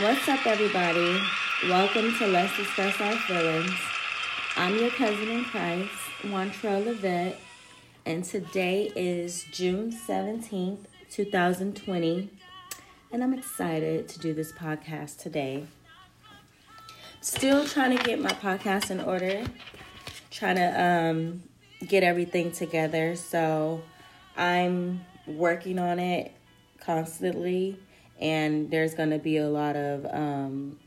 What's up, everybody? Welcome to Let's Discuss Our Feelings. I'm your cousin in Christ, Wantrell Levette, and today is June 17th, 2020, and I'm excited to do this podcast today. Still trying to get my podcast in order, trying to um, get everything together, so I'm working on it constantly and there's going to be a lot of um,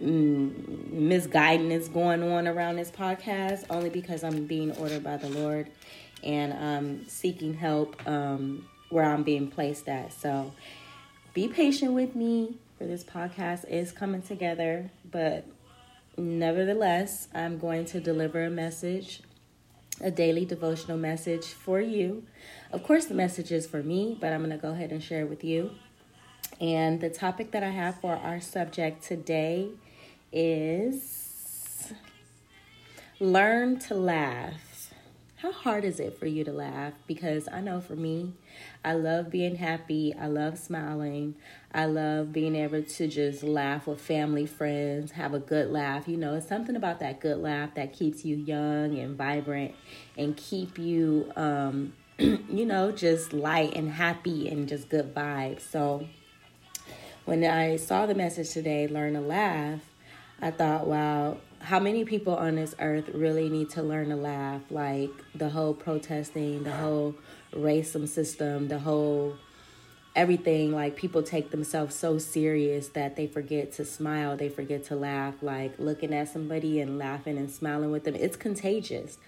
mm, misguidance going on around this podcast only because I'm being ordered by the Lord and um, seeking help um, where I'm being placed at. So be patient with me for this podcast is coming together, but nevertheless, I'm going to deliver a message, a daily devotional message for you. Of course, the message is for me, but I'm going to go ahead and share it with you. And the topic that I have for our subject today is learn to laugh. How hard is it for you to laugh? Because I know for me, I love being happy. I love smiling. I love being able to just laugh with family, friends, have a good laugh. You know, it's something about that good laugh that keeps you young and vibrant and keep you, um, you know, just light and happy and just good vibes. So, when I saw the message today, Learn to Laugh, I thought, wow, how many people on this earth really need to learn to laugh? Like the whole protesting, the whole racism system, the whole everything like people take themselves so serious that they forget to smile they forget to laugh like looking at somebody and laughing and smiling with them it's contagious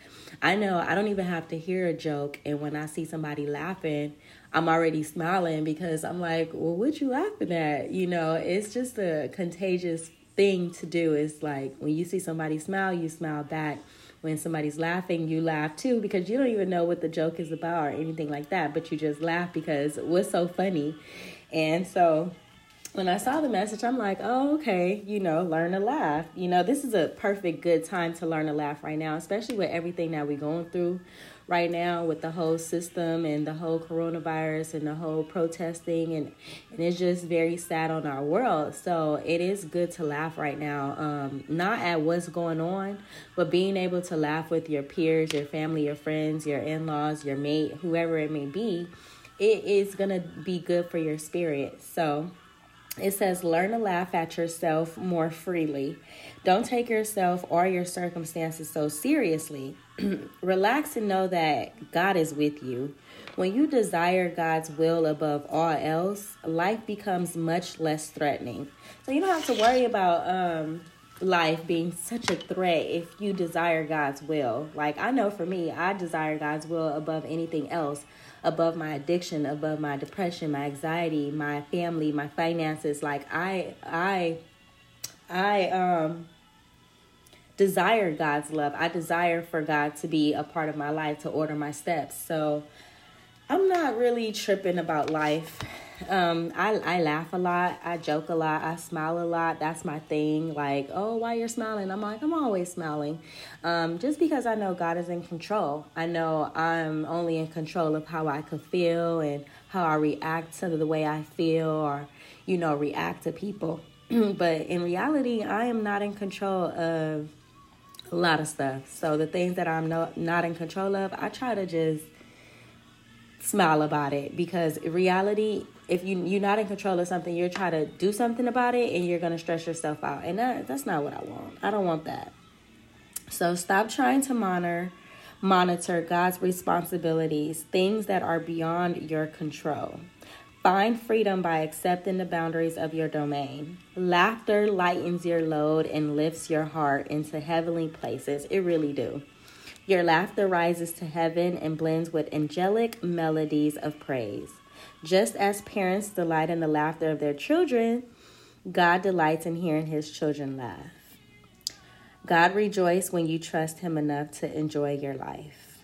i know i don't even have to hear a joke and when i see somebody laughing I'm already smiling because I'm like, well, what you laughing at? You know, it's just a contagious thing to do. is like when you see somebody smile, you smile back. When somebody's laughing, you laugh too because you don't even know what the joke is about or anything like that, but you just laugh because what's so funny. And so when I saw the message, I'm like, oh, okay, you know, learn to laugh. You know, this is a perfect good time to learn to laugh right now, especially with everything that we're going through right now with the whole system and the whole coronavirus and the whole protesting and, and it's just very sad on our world. So it is good to laugh right now um, not at what's going on but being able to laugh with your peers your family your friends your in-laws your mate whoever it may be it is to be good for your spirit. So it says, learn to laugh at yourself more freely. Don't take yourself or your circumstances so seriously. Relax and know that God is with you. When you desire God's will above all else, life becomes much less threatening. So you don't have to worry about um, life being such a threat if you desire God's will. Like I know for me, I desire God's will above anything else above my addiction, above my depression, my anxiety, my family, my finances. Like I I I um desire God's love. I desire for God to be a part of my life, to order my steps. So I'm not really tripping about life um, I I laugh a lot, I joke a lot, I smile a lot. That's my thing. Like, oh, why you're smiling? I'm like, I'm always smiling, um, just because I know God is in control. I know I'm only in control of how I could feel and how I react to the way I feel, or you know, react to people. but in reality, I am not in control of a lot of stuff. So the things that I'm no, not in control of, I try to just smile about it because reality if you you're not in control of something you're trying to do something about it and you're to stress yourself out. And that that's not what i want. I don't want that. So stop trying to monitor monitor god's responsibilities things that are beyond your control. Find freedom by accepting the boundaries of your domain. Laughter lightens your load and lifts your heart into heavenly places. It really do your laughter rises to heaven and blends with angelic melodies of praise. Just as parents delight in the laughter of their children, God delights in hearing his children laugh. God rejoices when you trust him enough to enjoy your life.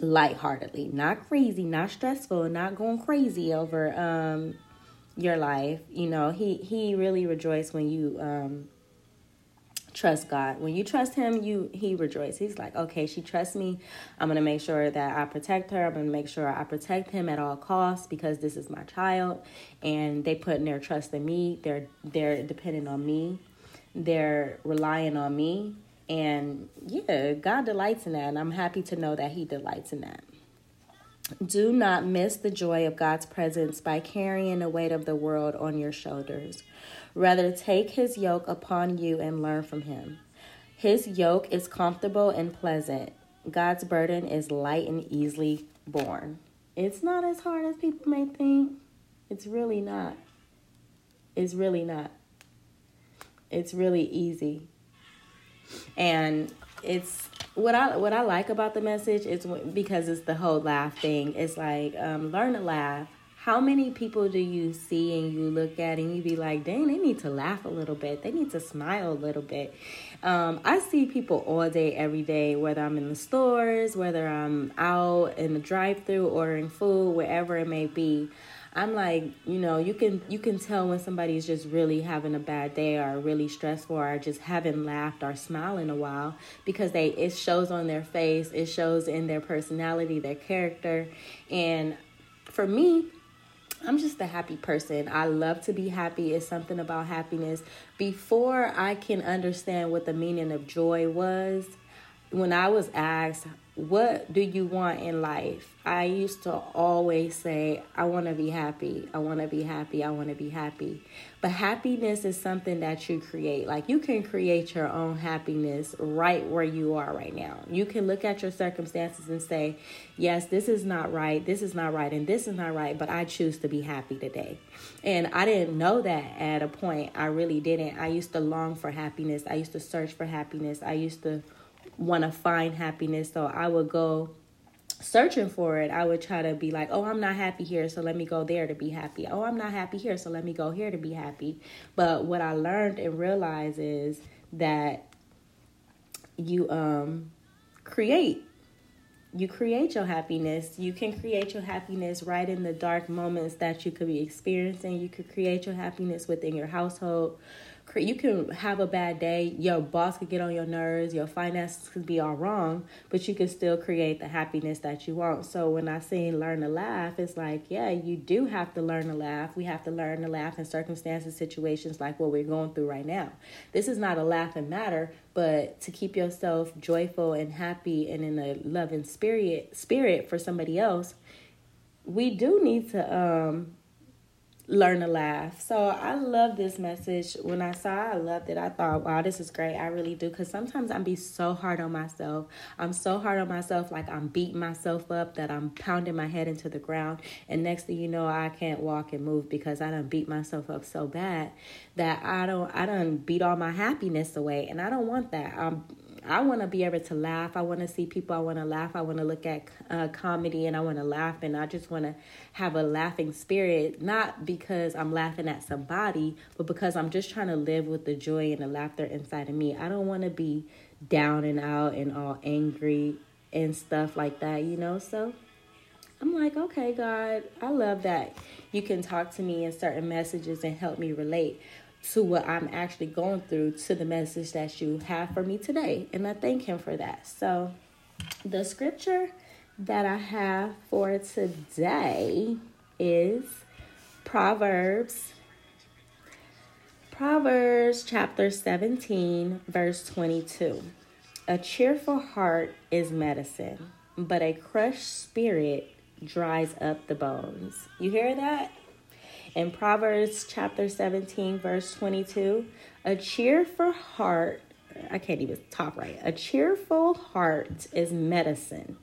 Lightheartedly, not crazy, not stressful, not going crazy over um, your life. You know, he he really rejoices when you um, trust God. When you trust him, you he rejoices. He's like, "Okay, she trusts me. I'm going to make sure that I protect her. I'm going to make sure I protect him at all costs because this is my child and they put their trust in me. They're they're dependent on me. They're relying on me. And yeah, God delights in that, and I'm happy to know that he delights in that. Do not miss the joy of God's presence by carrying the weight of the world on your shoulders. Rather, take his yoke upon you and learn from him. His yoke is comfortable and pleasant. God's burden is light and easily borne. It's not as hard as people may think. It's really not. It's really not. It's really easy. And it's what I what I like about the message is because it's the whole laugh thing. It's like um, learn to laugh. How many people do you see and you look at and you be like, dang, they need to laugh a little bit. They need to smile a little bit. Um, I see people all day, every day, whether I'm in the stores, whether I'm out in the drive-through ordering food, wherever it may be. I'm like, you know, you can you can tell when somebody's just really having a bad day or really stressful or just haven't laughed or smiled in a while because they it shows on their face, it shows in their personality, their character. And for me, I'm just a happy person. I love to be happy. It's something about happiness. Before I can understand what the meaning of joy was, when I was asked, what do you want in life? I used to always say, I want to be happy. I want to be happy. I want to be happy. But happiness is something that you create. Like you can create your own happiness right where you are right now. You can look at your circumstances and say, yes, this is not right. This is not right. And this is not right. But I choose to be happy today. And I didn't know that at a point. I really didn't. I used to long for happiness. I used to search for happiness. I used to want to find happiness. So I would go searching for it. I would try to be like, oh, I'm not happy here, so let me go there to be happy. Oh, I'm not happy here, so let me go here to be happy. But what I learned and realized is that you um create you create your happiness. You can create your happiness right in the dark moments that you could be experiencing. You could create your happiness within your household you can have a bad day. Your boss could get on your nerves. Your finances could be all wrong, but you can still create the happiness that you want. So when I say learn to laugh, it's like, yeah, you do have to learn to laugh. We have to learn to laugh in circumstances, situations like what we're going through right now. This is not a laughing matter, but to keep yourself joyful and happy and in a loving spirit spirit for somebody else, we do need to um learn to laugh. So I love this message. When I saw it, I loved it. I thought, wow, this is great. I really do. Because sometimes I'm be so hard on myself. I'm so hard on myself, like I'm beating myself up, that I'm pounding my head into the ground. And next thing you know, I can't walk and move because I don't beat myself up so bad that I don't I don't beat all my happiness away. And I don't want that. I'm I want to be able to laugh. I want to see people. I want to laugh. I want to look at uh, comedy and I want to laugh. And I just want to have a laughing spirit, not because I'm laughing at somebody, but because I'm just trying to live with the joy and the laughter inside of me. I don't want to be down and out and all angry and stuff like that, you know? So I'm like, okay, God, I love that you can talk to me in certain messages and help me relate to what I'm actually going through to the message that you have for me today. And I thank Him for that. So, the scripture that I have for today is Proverbs. Proverbs chapter 17, verse 22. A cheerful heart is medicine, but a crushed spirit dries up the bones. You hear that? In Proverbs chapter 17, verse 22, a cheerful heart, I can't even talk right, a cheerful heart is medicine,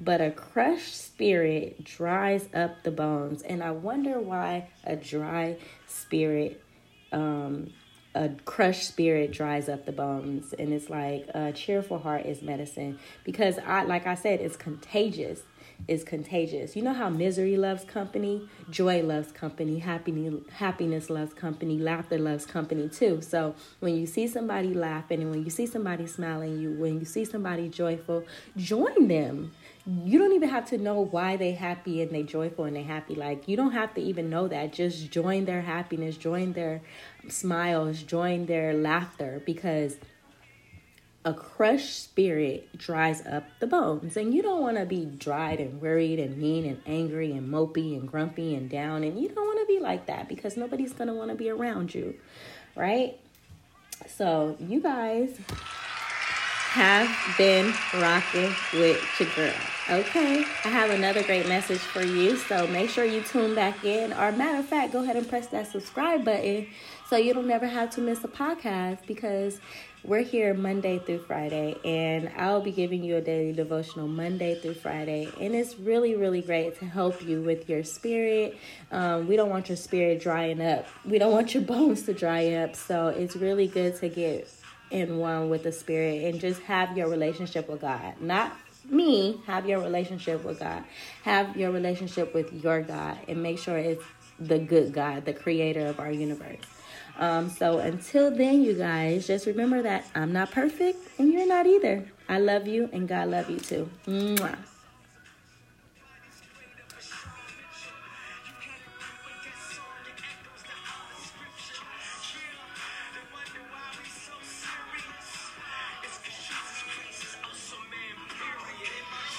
but a crushed spirit dries up the bones. And I wonder why a dry spirit, um, a crushed spirit dries up the bones. And it's like a cheerful heart is medicine because I, like I said, it's contagious is contagious. You know how misery loves company, joy loves company, happiness happiness loves company, laughter loves company too. So when you see somebody laughing and when you see somebody smiling, you when you see somebody joyful, join them. You don't even have to know why they happy and they joyful and they happy. Like you don't have to even know that. Just join their happiness, join their smiles, join their laughter because a crushed spirit dries up the bones. And you don't want to be dried and worried and mean and angry and mopey and grumpy and down. And you don't want to be like that because nobody's going to want to be around you, right? So, you guys have been rocking with your girl. Okay, I have another great message for you. So make sure you tune back in. Or, matter of fact, go ahead and press that subscribe button so you don't never have to miss a podcast because we're here Monday through Friday, and I'll be giving you a daily devotional Monday through Friday. And it's really, really great to help you with your spirit. Um, we don't want your spirit drying up, we don't want your bones to dry up. So it's really good to get in one with the spirit and just have your relationship with God. Not me, have your relationship with God. Have your relationship with your God and make sure it's the good God, the creator of our universe. Um, so until then, you guys, just remember that I'm not perfect and you're not either. I love you and God love you too. Mwah.